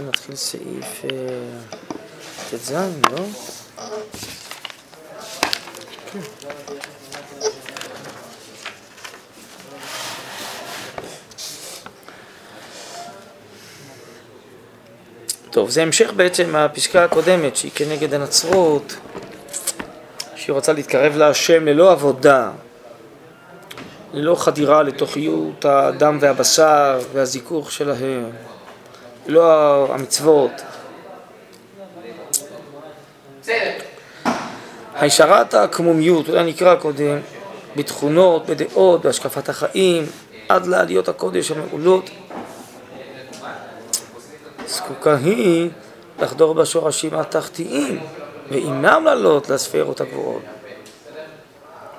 נתחיל סעיף ט"ז, לא? טוב, זה המשך בעצם מהפסקה הקודמת שהיא כנגד הנצרות, שהיא רוצה להתקרב להשם ללא עבודה, ללא חדירה לתוכיות הדם והבשר והזיכוך שלהם. לא המצוות. הישרת הקמומיות, אולי נקרא קודם, בתכונות, בדעות, בהשקפת החיים, עד לעליות הקודש המעולות, זקוקה היא לחדור בשורשים התחתיים ועימם לעלות לספירות הגבוהות,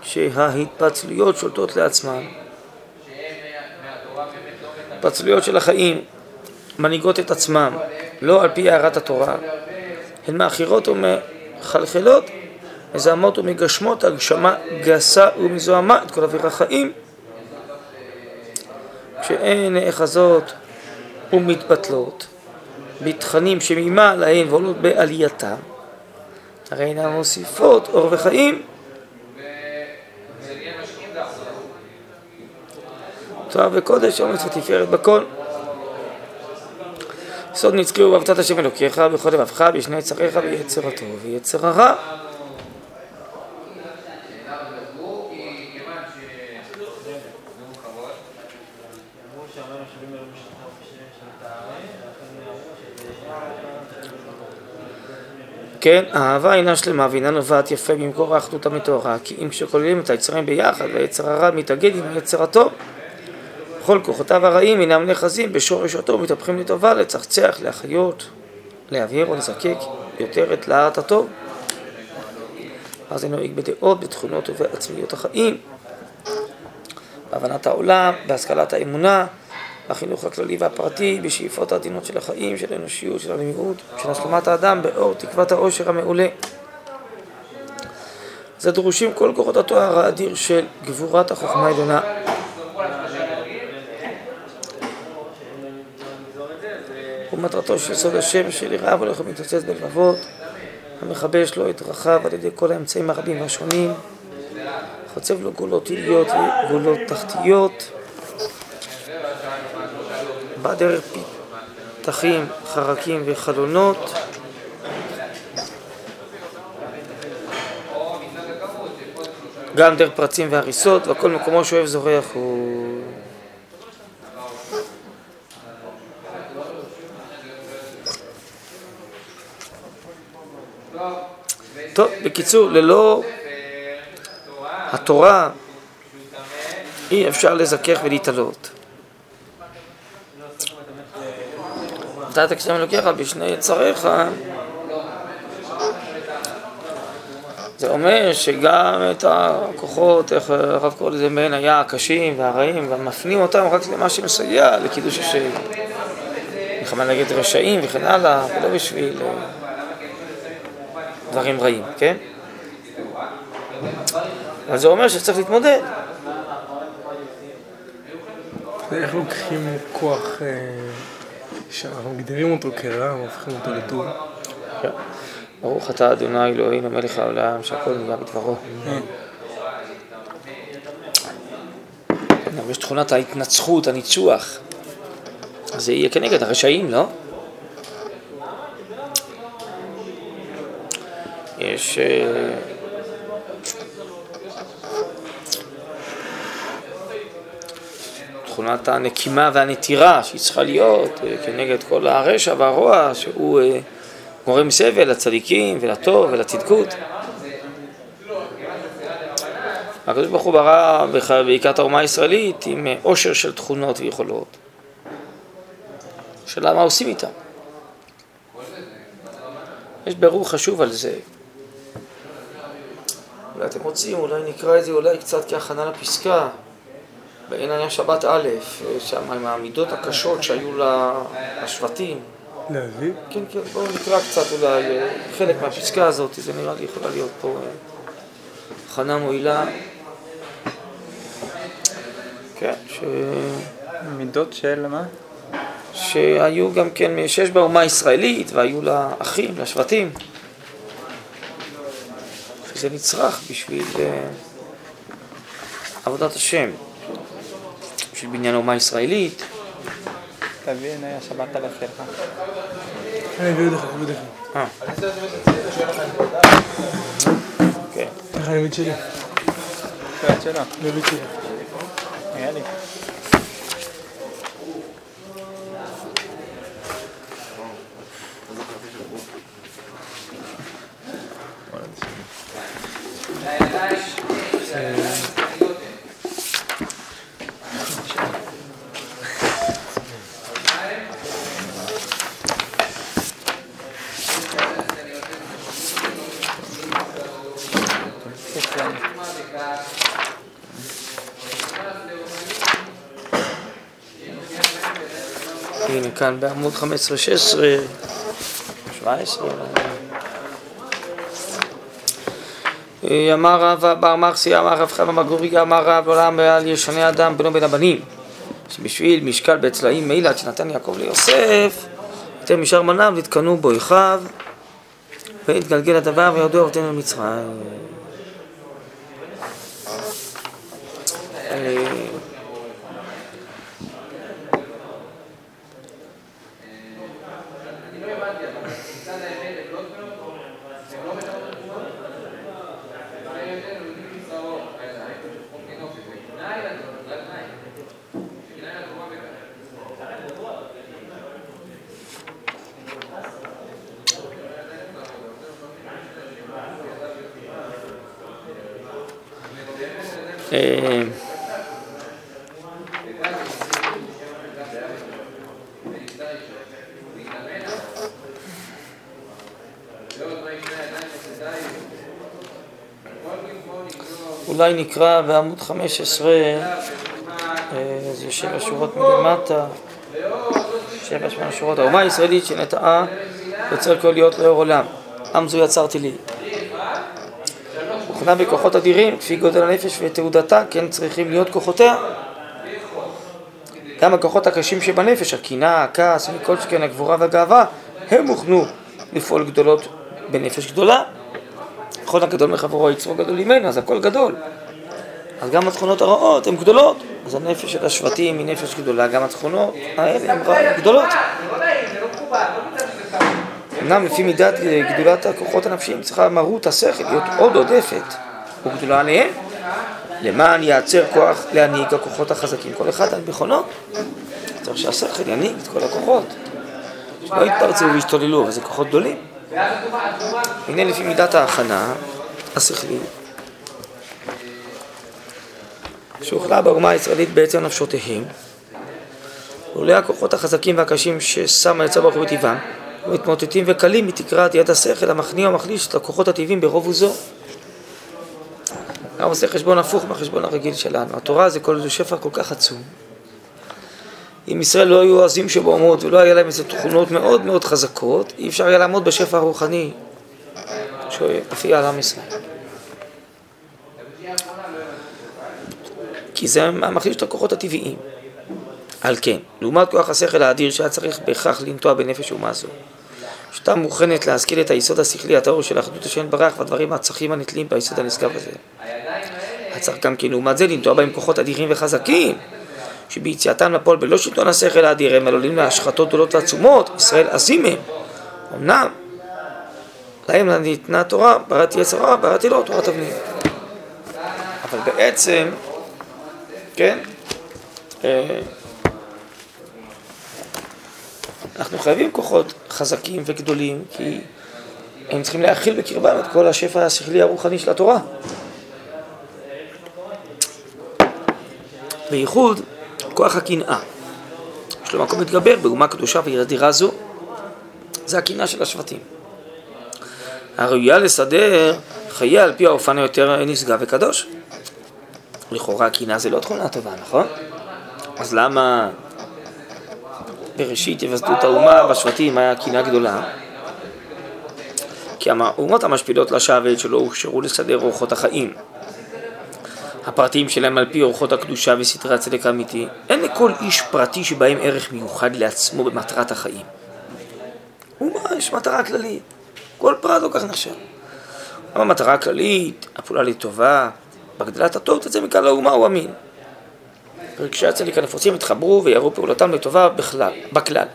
כשההתפצלויות שולטות לעצמן. התפצלויות של החיים מנהיגות את עצמם, לא על פי הערת התורה, הן מאכירות ומחלחלות, מזהמות ומגשמות הגשמה גסה ומזוהמה את כל אוויר החיים, כשהן נאחזות ומתבטלות בתכנים שמימה להן ועולות בעלייתם, הרי הן מוסיפות אור וחיים. תואר וקודש, אומץ ותפארת בכל. סוד נצחי הוא בעבודת השם אלוקיך בכל לבבך בשני יצריך ויצר הטוב ויצר הרע. כן, האהבה אינה שלמה ואינה נובעת יפה במקור האחדות המטהורה כי אם כשכוללים את היצרים ביחד והיצר הרע מתאגד עם היצר הטוב כל כוחותיו הרעים אינם נאחזים בשורש אותו מתהפכים לטובה, לצחצח, להחיות, להבהיר או לזקק יותר את להט הטוב. אז זה נוהג בדעות, בתכונות ובעצמיות החיים, בהבנת העולם, בהשכלת האמונה, בחינוך הכללי והפרטי, בשאיפות העדינות של החיים, של האנושיות, של הלמיעוט, של השלמת האדם, באור תקוות העושר המעולה. זה דרושים כל כוחות התואר האדיר של גבורת החוכמה העליונה. ומטרתו של סוד השם של יראה והולך ומתעצץ בלבבות, המכבש לו את דרכיו על ידי כל האמצעים הרבים והשונים, חוצב לו גולות עיליות וגולות תחתיות, בא דרך פתחים, חרקים וחלונות, גם דרך פרצים והריסות, וכל מקומו שאוהב זורח הוא... טוב, בקיצור, ללא התורה אי אפשר לזכך ולהתעלות. אתה תקשם אלוקיך בשני יצריך זה אומר שגם את הכוחות, איך הרב קורא לזה מעין היה הקשים והרעים, ומפנים אותם רק למה שמסייע לקידוש השם. מלחמה נגד רשעים וכן הלאה, ולא בשביל דברים רעים, כן? אבל זה אומר שצריך להתמודד. איך לוקחים כוח שאנחנו מגדירים אותו כרע, והופכים אותו לטוב? ברוך אתה אדוני אלוהינו מלך העולם שהכל נהיה בדברו. יש תכונת ההתנצחות, הניצוח. אז זה יהיה כנגד הרשעים, לא? יש... תכונת הנקימה והנטירה שהיא צריכה להיות כנגד כל הרשע והרוע שהוא גורם סבל לצדיקים ולטוב ולצדקות. הקדוש ברוך הוא ברא בעיקר האומה הישראלית עם עושר של תכונות ויכולות. השאלה מה עושים איתם. יש ברור חשוב על זה. אולי אתם רוצים, אולי נקרא את זה אולי קצת כהכנה לפסקה. בעניין שבת א', שם עם העמידות הקשות שהיו לשבטים. להביא? כן, כן, בואו נקרא קצת אולי חלק מהפסקה הזאת, זה נראה לי יכולה להיות פה הכנה מועילה. כן, ש... מידות של מה? שהיו גם כן, שיש בה אומה ישראלית והיו לה אחים, לשבטים. שזה נצרך בשביל uh, עבודת השם, בשביל בניין אומה ישראלית. תביא הנה השבת על שלך. אני אביא לך, אביא לך. אה. כן. איך אני מבין שלי? שבת שלו. אני מבין שלי. נראה לי. הנה כאן בעמוד 15-16, 17. אה, אמר רב בר מרסי, אמר רב חמא מגורי, אמר רב עולם על ישני אדם בנו בין הבנים, שבשביל משקל בצלעים מילת שנתן יעקב ליוסף, יותר משאר מניו נתקנו בו אחיו, והתגלגל הדבר וירדו עובדינו למצרים. אה, אה, אולי נקרא בעמוד 15, אה, זה שבע שורות מלמטה, שבע שמונה שורות, האומה הישראלית שנטעה יוצר כל להיות לאור עולם, עם זו יצרתי לי. הוכנה בכוחות אדירים, כפי גודל הנפש ותעודתה, כן צריכים להיות כוחותיה. גם הכוחות הקשים שבנפש, הקנאה, הכעס, וכל שכן הגבורה והגאווה, הם הוכנו לפעול גדולות בנפש גדולה. נכון הגדול מחברו יצרו גדול ממנו, אז הכל גדול. אז גם התכונות הרעות הן גדולות. אז הנפש של השבטים היא נפש גדולה, גם התכונות האלה הן גדולות. אמנם לפי מידת גדולת הכוחות הנפשיים צריכה מרות השכל להיות עוד עודפת. וגדולה עליהם. למען ייעצר כוח להנהיג הכוחות החזקים. כל אחד על מכונות צריך שהשכל ינהיג את כל הכוחות. שלא יתפרצו וישתוללו, אבל זה כוחות גדולים. הנה לפי מידת ההכנה השכלית. שהוכלה באומה הישראלית בעצם נפשותיהם. עולה הכוחות החזקים והקשים ששם היצר ברוך הוא בטבעם מתמוטטים וקלים מתקרת יד השכל המכניע ומחליש את הכוחות הטבעיים ברוב וזו. גם עושה חשבון הפוך מהחשבון הרגיל שלנו. התורה זה כל זה שפע כל כך עצום. אם ישראל לא היו עזים שבאומות ולא היה להם איזה תכונות מאוד מאוד חזקות, אי אפשר היה לעמוד בשפע הרוחני שהופיע על עם ישראל. כי זה מחליש את הכוחות הטבעיים. על כן, לעומת כוח השכל האדיר שהיה צריך בהכרח לנטוע בנפש אומה זו, שהייתה מוכנת להשכיל את היסוד השכלי הטהור של אחדות השם ברך והדברים הצרכים הנתלים ביסוד הנשגב הזה. צריך גם כן לעומת זה לנטוע בהם כוחות אדירים וחזקים, שביציאתם לפועל בלא שלטון השכל האדיר הם עלולים להשחתות גדולות ועצומות, ישראל עזים הם. אמנם, להם ניתנה תורה, בראתי יצר הרע, בראתי לו תורת אבנים. אבל בעצם, כן, אה, אנחנו חייבים כוחות חזקים וגדולים, כי הם צריכים להכיל בקרבם את כל השפע השכלי הרוחני של התורה. בייחוד כוח הקנאה. יש לו מקום להתגבר באומה קדושה וירדירה זו, זה הקנאה של השבטים. הראויה לסדר חייה על פי האופן היותר נשגב וקדוש. לכאורה הקנאה זה לא תכונה טובה, נכון? אז למה בראשית יווסדות האומה בשבטים היה קנאה גדולה? כי האומות המשפילות לשבת שלא הוכשרו לסדר אורחות החיים. הפרטים שלהם על פי אורחות הקדושה וסדרי הצדק האמיתי. אין לכל איש פרטי שבהם ערך מיוחד לעצמו במטרת החיים. ומה, יש מטרה כללית. כל פרט לא כך נחשב. גם המטרה הכללית, הפעולה לטובה, בהגדלת הטוב תצא מכלל האומה הוא אמין. רגשי הצדיק הנפוצים יתחברו ויראו פעולתם לטובה בכלל, בכלל.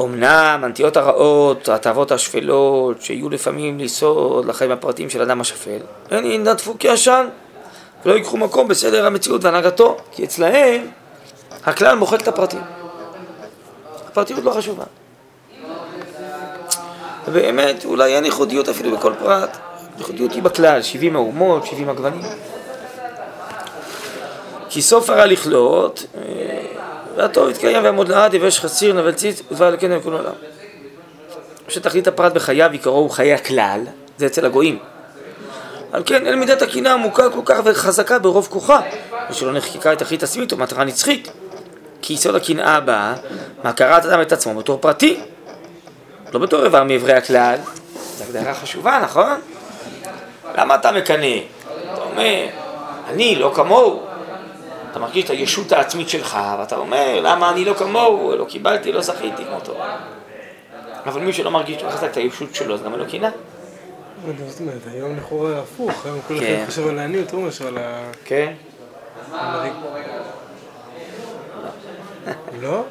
אמנם הנטיות הרעות, התאוות השפלות, שיהיו לפעמים ליסוד לחיים הפרטיים של אדם השפל, הן ינדפו כעשן ולא ייקחו מקום בסדר המציאות והנהגתו, כי אצלהם הכלל מוחק את הפרטים. הפרטיות לא חשובה. ובאמת, אולי אין ייחודיות אפילו בכל פרט. ייחודיות היא בכלל, 70 האומות, 70 הגוונים. כי סוף הרע לכלות, אה, והטוב יתקיים ויעמוד לעד, יבש חציר, נבל ציץ, ודבר אלוקינו לכל עולם. שתכלית הפרט בחייו עיקרו הוא חיי הכלל, זה אצל הגויים. על כן אין מידת הקנאה עמוקה כל כך וחזקה ברוב כוחה, ושלא נחקקה את תכלית עצמית או מטרה נצחית. כי יסוד הקנאה באה מהכרת אדם את עצמו בתור פרטי, לא בתור איבר מאיברי הכלל. זו הגדרה חשובה, נכון? למה אתה מקנא? אתה אומר, אני לא כמוהו. אתה מרגיש את הישות העצמית שלך, ואתה אומר, למה אני לא כמוהו? לא קיבלתי, לא זכיתי כמותו. אבל מי שלא מרגיש חזק את הישות שלו, אז גם אין לו קנאה. זאת אומרת, היום לכאורה הפוך, היום כל אחד כן. חושב על העני יותר מאשר על ה... כן? לא?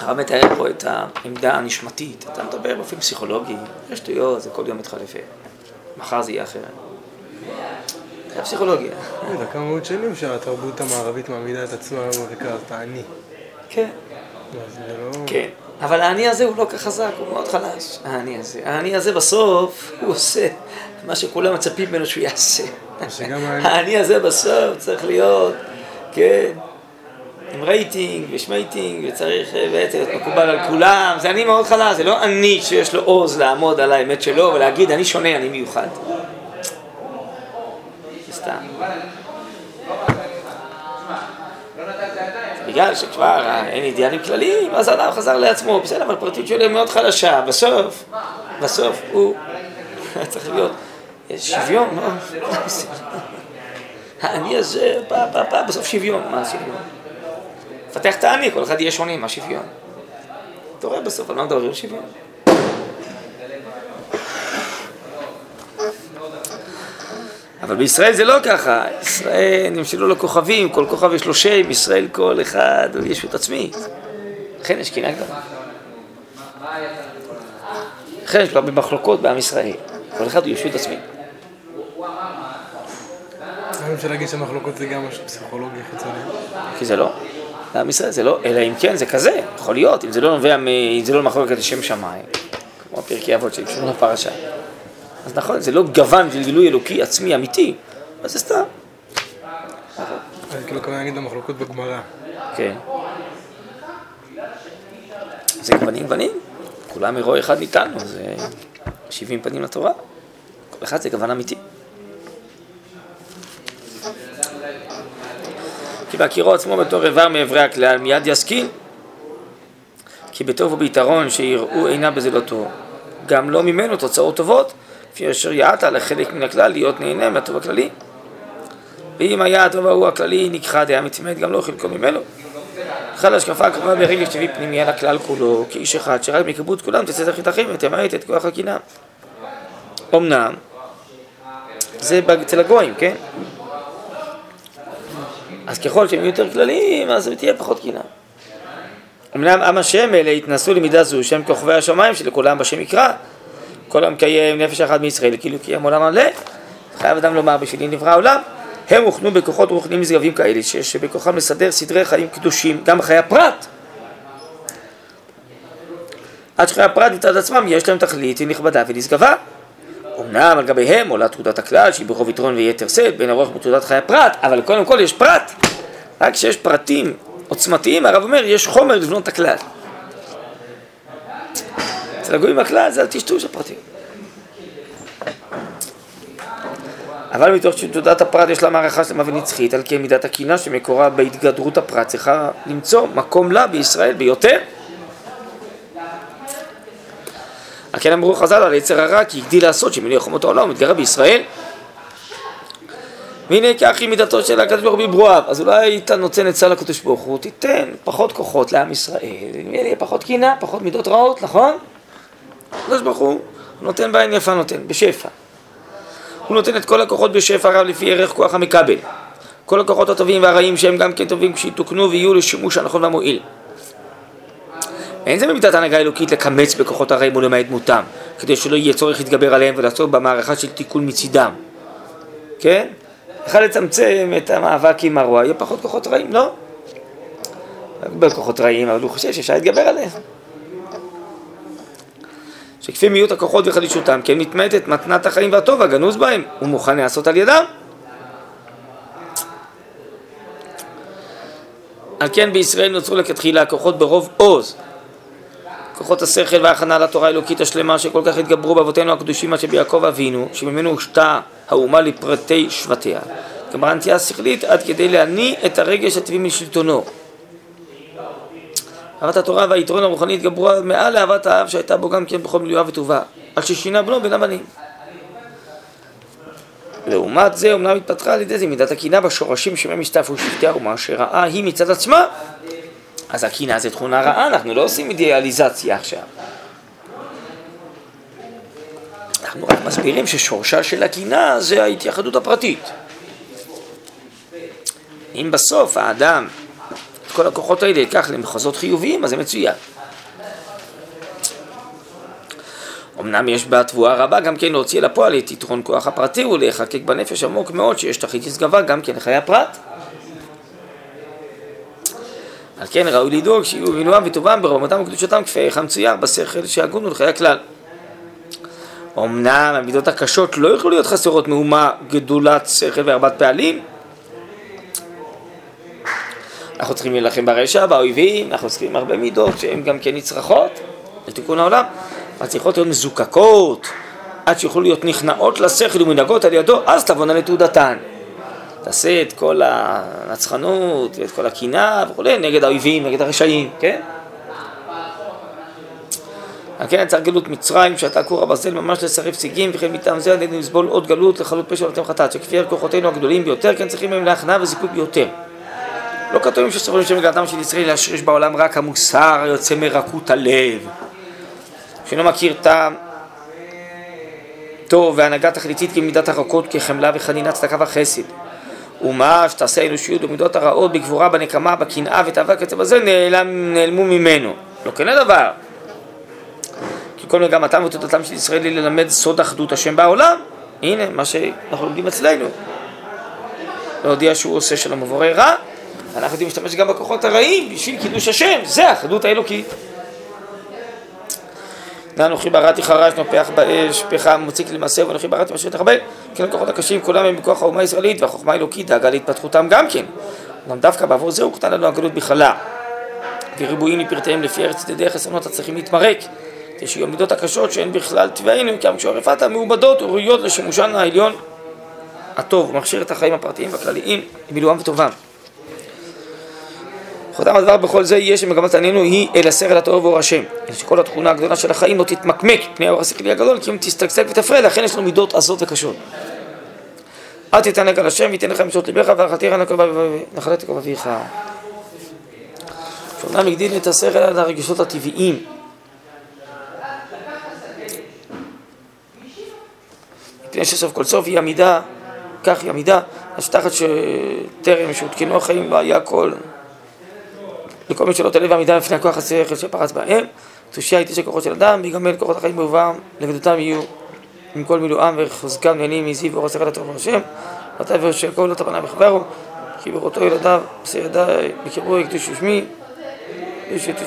הרב מתאר פה את העמדה הנשמתית, אתה מדבר באופן פסיכולוגי, יש שטויות, זה כל יום מתחלף, מחר זה יהיה אחרת. זה הפסיכולוגיה. לא יודע, כמה מאות שנים שהתרבות המערבית מעמידה את עצמה במרכז, את העני. כן. זה לא... כן. אבל האני הזה הוא לא כך חזק, הוא מאוד חלש, האני הזה. האני הזה בסוף, הוא עושה מה שכולם מצפים ממנו שהוא יעשה. האני- האני הזה בסוף צריך להיות, כן, עם רייטינג ושמייטינג, וצריך אה, בעצם להיות מקובל על כולם. זה אני מאוד חלש, זה לא אני שיש לו עוז לעמוד על האמת שלו ולהגיד, אני שונה, אני מיוחד. סתם. בגלל שכבר אין אידיאלים כלליים, אז האדם חזר לעצמו, בסדר, אבל הפרטיות שלו מאוד חלשה, בסוף, בסוף הוא צריך להיות, יש שוויון, לא? האני הזה, פה, פה, פה, בסוף שוויון, מה השוויון? פתח את האני, כל אחד יהיה שונה, מה שוויון? אתה רואה בסוף, על מה מדברים? שוויון. אבל בישראל זה לא ככה, ישראל נמשלו לו כוכבים, כל כוכב יש לו שם, ישראל כל אחד הוא ישות עצמית. לכן יש קנאה גדולה. לכן יש הרבה מחלוקות בעם ישראל, כל אחד הוא ישות עצמית. אני אפשר להגיד שהמחלוקות זה גם משהו פסיכולוגי חיצוני. כי זה לא. בעם ישראל זה לא, אלא אם כן זה כזה, יכול להיות, אם זה לא נובע, אם זה לא מחלוקת לשם שמיים, כמו פרקי אבות שקשורים לפרשה. אז נכון, זה לא גוון של גילוי אלוקי עצמי אמיתי, אז זה סתם. אז כאילו כמובן להגיד המחלוקות בגמרא. כן. זה גוונים גוונים, כולם אירוע אחד מאיתנו, זה 70 פנים לתורה. כל אחד זה גוון אמיתי. כי בהכירו עצמו בתור איבר מאיברי הכלל מיד ישכיל. כי בטוב וביתרון שיראו אינה בזה לא טוב. גם לא ממנו תוצאות טובות, לפי אשר יעט לחלק מן הכלל להיות נהנה מהטוב הכללי. ואם היה הטוב ההוא הכללי נכחד היה מתמד גם לא חלקו ממנו. בכלל השקפה הקרובה ברגש טבעי פנימי על הכלל כולו, כאיש אחד שרק מכיבוד כולם תצא תחית אחים ותמעט את כוח הקנאה. אמנם, זה אצל הגויים, כן? אז ככל שהם יהיו יותר כלליים, אז תהיה פחות קנאה. אמנם עם השם אלה התנסו למידה זו, שם כוכבי השמיים שלכולם בשם יקרא. כל המקיים נפש אחת מישראל, כאילו קיים עולם מלא. חייב אדם לומר, בשבילי נברא העולם. הם הוכנו בכוחות רוחניים נשגבים כאלה, שיש שבכוחם לסדר סדרי חיים קדושים, גם בחיי הפרט. עד שחיי הפרט מצד עצמם יש להם תכלית נכבדה ונשגבה. אמנם על גביהם עולה תעודת הכלל שהיא ברוב יתרון ויתר שאת בין הרוח בתעודת חיי הפרט, אבל קודם כל יש פרט. רק כשיש פרטים עוצמתיים, הרב אומר, יש חומר לבנות הכלל. אצל הגויים הכלל זה הטשטוש הפרטים. אבל מתוך שתעודת הפרט יש לה מערכה שלמה ונצחית, על כן מידת הקנאה שמקורה בהתגדרות הפרט צריכה למצוא מקום לה בישראל ביותר. על כן אמרו חז"ל על יצר הרע כי הגדיל לעשות שמילוי חומות העולם ומתגרה בישראל. והנה כך היא מידתו של הקדוש ברוך הוא בברואיו. אז אולי היית נותן עצה לקדוש ברוך הוא, תיתן פחות כוחות לעם ישראל, יהיה פחות קינה, פחות מידות רעות, נכון? הקדוש ברוך הוא נותן בעין יפה נותן, בשפע. הוא נותן את כל הכוחות בשפע רב לפי ערך כוח המכבל. כל הכוחות הטובים והרעים שהם גם כן טובים כשיתוקנו ויהיו לשימוש הנכון והמועיל. אין זה במידת הנהגה אלוקית לקמץ בכוחות הרעים ולמעט דמותם, כדי שלא יהיה צורך להתגבר עליהם ולעשות במערכה של תיקון מצידם. כן? יכול לצמצם את המאבק עם הרוע, יהיה פחות כוחות רעים, לא? הרבה כוחות רעים, אבל הוא חושב שאפשר להתגבר עליהם. שכפי מיעוט הכוחות וחלישותם, כן מתמעטת מתנת החיים והטוב הגנוז בהם, הוא מוכן לעשות על ידם. על כן בישראל נוצרו לכתחילה הכוחות ברוב עוז. כוחות השכל וההכנה לתורה האלוקית השלמה שכל כך התגברו באבותינו הקדושים אשר ביעקב אבינו, שממנו הושתה האומה לפרטי שבטיה. כלומר הנטייה השכלית עד כדי להניא את הרגש הטבעי משלטונו. אהבת התורה והיתרון הרוחני התגברו מעל אהבת האב שהייתה בו גם כן בכל מילואה וטובה, עד ששינה בנו בין הבנים. לעומת זה אומנם התפתחה על ידי זה מידת הקנאה בשורשים שמהם הסתעפו שבטי האומה שראה היא מצד עצמה אז הקנאה זה תכונה רעה, אנחנו לא עושים אידיאליזציה עכשיו. אנחנו רק מסבירים ששורשה של הקנאה זה ההתייחדות הפרטית. אם בסוף האדם כל הכוחות האלה ייקח למחוזות חיוביים אז זה מצוין אמנם יש בה תבואה רבה גם כן להוציא אל הפועל את יתרון כוח הפרטי ולהיחקק בנפש עמוק מאוד שיש תכלית נשגבה גם כן לחיי הפרט. על כן ראוי לדאוג שיהיו מילואם וטובם ברומתם וקדושתם כפי איך המצויר בשכל שהגונו לחיי הכלל. אמנם המידות הקשות לא יוכלו להיות חסרות מאומה גדולת שכל והרבת פעלים אנחנו צריכים להילחם ברשע, באויבים, אנחנו צריכים הרבה מידות שהן גם כן נצרכות לתיקון העולם מצליחות להיות מזוקקות עד שיוכלו להיות נכנעות לשכל ומנהגות על ידו, אז תבואנה לתעודתן. תעשה את כל הנצחנות ואת כל הקנאה וכולי נגד האויבים, נגד הרשעים, כן? על כן צריך גלות מצרים, שאתה כור הברזל ממש לסרב סיגים, וכן מטעם זה עלינו לסבול עוד גלות לחלות פשע ולתם חטאת, שכפי כוחותינו הגדולים ביותר, כן צריכים מהם להכנעה וזיכוי ביותר. לא כתובים שסבולים שם גדלתם של ישראל להשריש בעולם רק המוסר היוצא מרכות הלב. שאינו מכיר טעם טוב והנהגה תכליתית כמידת הרכות, כחמלה וחנינה, צדקה וחסד. ומה שתעשה האנושיות במידות הרעות, בגבורה, בנקמה, בקנאה ותאווה כצב הזה, נעלם, נעלמו ממנו. לא כן הדבר. כי כל מגמתם ותודתם של ישראל היא ללמד סוד אחדות השם בעולם. הנה, מה שאנחנו לומדים אצלנו. להודיע שהוא עושה שלום ובורא רע, אנחנו יודעים להשתמש גם בכוחות הרעים בשביל קידוש השם, זה האחדות האלוקית. ואנוכי בראתי חרש נופח באש, פחם מוציק למעשה, ואנוכי בראתי משהו הרבה. כן הכוחות הקשים כולם הם בכוח האומה הישראלית, והחוכמה האלוקית דאגה להתפתחותם גם כן. אולם דווקא בעבור זה הוקטן לנו הגלות בכללה. וריבועים לפרטיהם לפי ארץ צדדי חסרונות הצריכים להתמרק. שיהיו המידות הקשות שהן בכלל טבעינו, כי המשורפת המעובדות וראויות לשימושן העליון הטוב, ומכשיר את החיים הפרטיים והכלליים במילואם וטובם. חותם הדבר בכל זה יהיה שמגמת ענינו היא אל הסרט הטוב ואור השם. אלא שכל התכונה הגדולה של החיים לא תתמקמק פני האור השכלי הגדול, כי אם תסתגסג ותפרד, לכן יש לנו מידות עזות וקשות. אל תתענג על השם ויתן לך משעות ליבך ואכלתיך נחלת יעקב אביך. שאומנם הגדיל את השכל עד הרגשות הטבעיים. מפני שסוף כל סוף היא עמידה, כך היא עמידה, אז תחת שטרם שהותקנו החיים בה היה הכל לכל מי שלא תלב עמידה בפני הכוח השכל שפרץ בהם, תושיע איתי של כוחות של אדם, ויגמל כוחות החיים ברובם, לגדותם יהיו עם כל מילואם וחוזקם נהנים מזיו ואור השכל הטוב ואתה ויושב כל לא תבנה בחברו, כי בראותו ילדיו, עשה ידיי, בקרבו יקדושו שמי,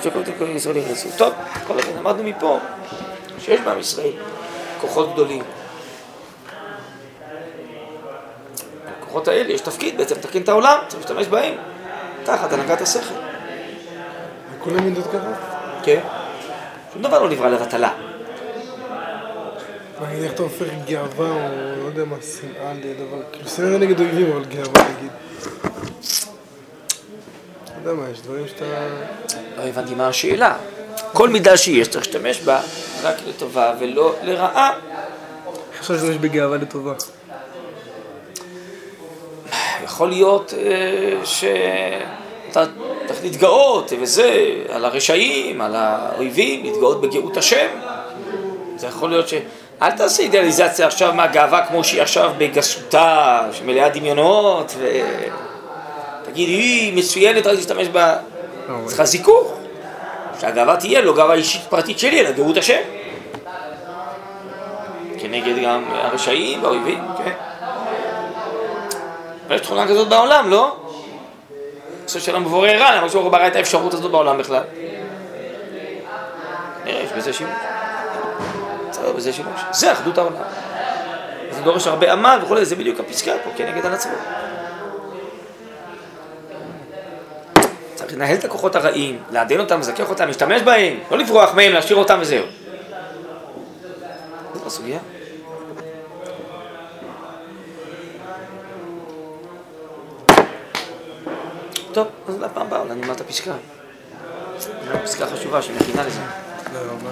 שקול את כל ישראל ירצו. טוב, כל הזמן למדנו מפה שיש בעם ישראל כוחות גדולים. הכוחות האלה יש תפקיד בעצם לתקן את העולם, צריך להשתמש בהם תחת הנהגת השכל. כל המידות ככה? כן. שום דבר לא נברא לבטלה. נגיד איך אתה הופך גאווה או לא יודע מה, שנאה לדבר, כאילו שנאה נגד אויבים, אבל גאווה נגיד. לא יודע מה, יש דברים שאתה... לא הבנתי מה השאלה. כל מידה שיש צריך להשתמש בה רק לטובה ולא לרעה. איך אפשר להשתמש בגאווה לטובה? יכול להיות אה, שאתה צריך להתגאות וזה, על הרשעים, על האויבים, להתגאות בגאות השם. זה יכול להיות ש... אל תעשה אידיאליזציה עכשיו מהגאווה כמו שהיא עכשיו בגסותה, שמלאה דמיונות, ו... תגיד, היא מצוינת, רק להשתמש בה. צריכה זיכוך. שהגאווה תהיה לא גאווה אישית פרטית שלי, אלא גאות השם. כנגד גם הרשעים והאויבים, כן. יש תכונה כזאת בעולם, לא? חושב שלא מבורר רע, למה שהוא ברא את האפשרות הזאת בעולם בכלל. נראה, יש בזה שימוש. בסדר, בזה שימוש. זה אחדות העולם. זה דורש הרבה עמל וכולי, זה בדיוק הפסקה פה, כנגד הנצרות. צריך לנהל את הכוחות הרעים, לעדן אותם, לזכך אותם, להשתמש בהם, לא לברוח מהם, להשאיר אותם וזהו. זאת הסוגיה. טוב, אז לפעם הבאה אולי נלמד את הפסקה. זו פסקה חשובה שמכינה לזה. תודה רבה.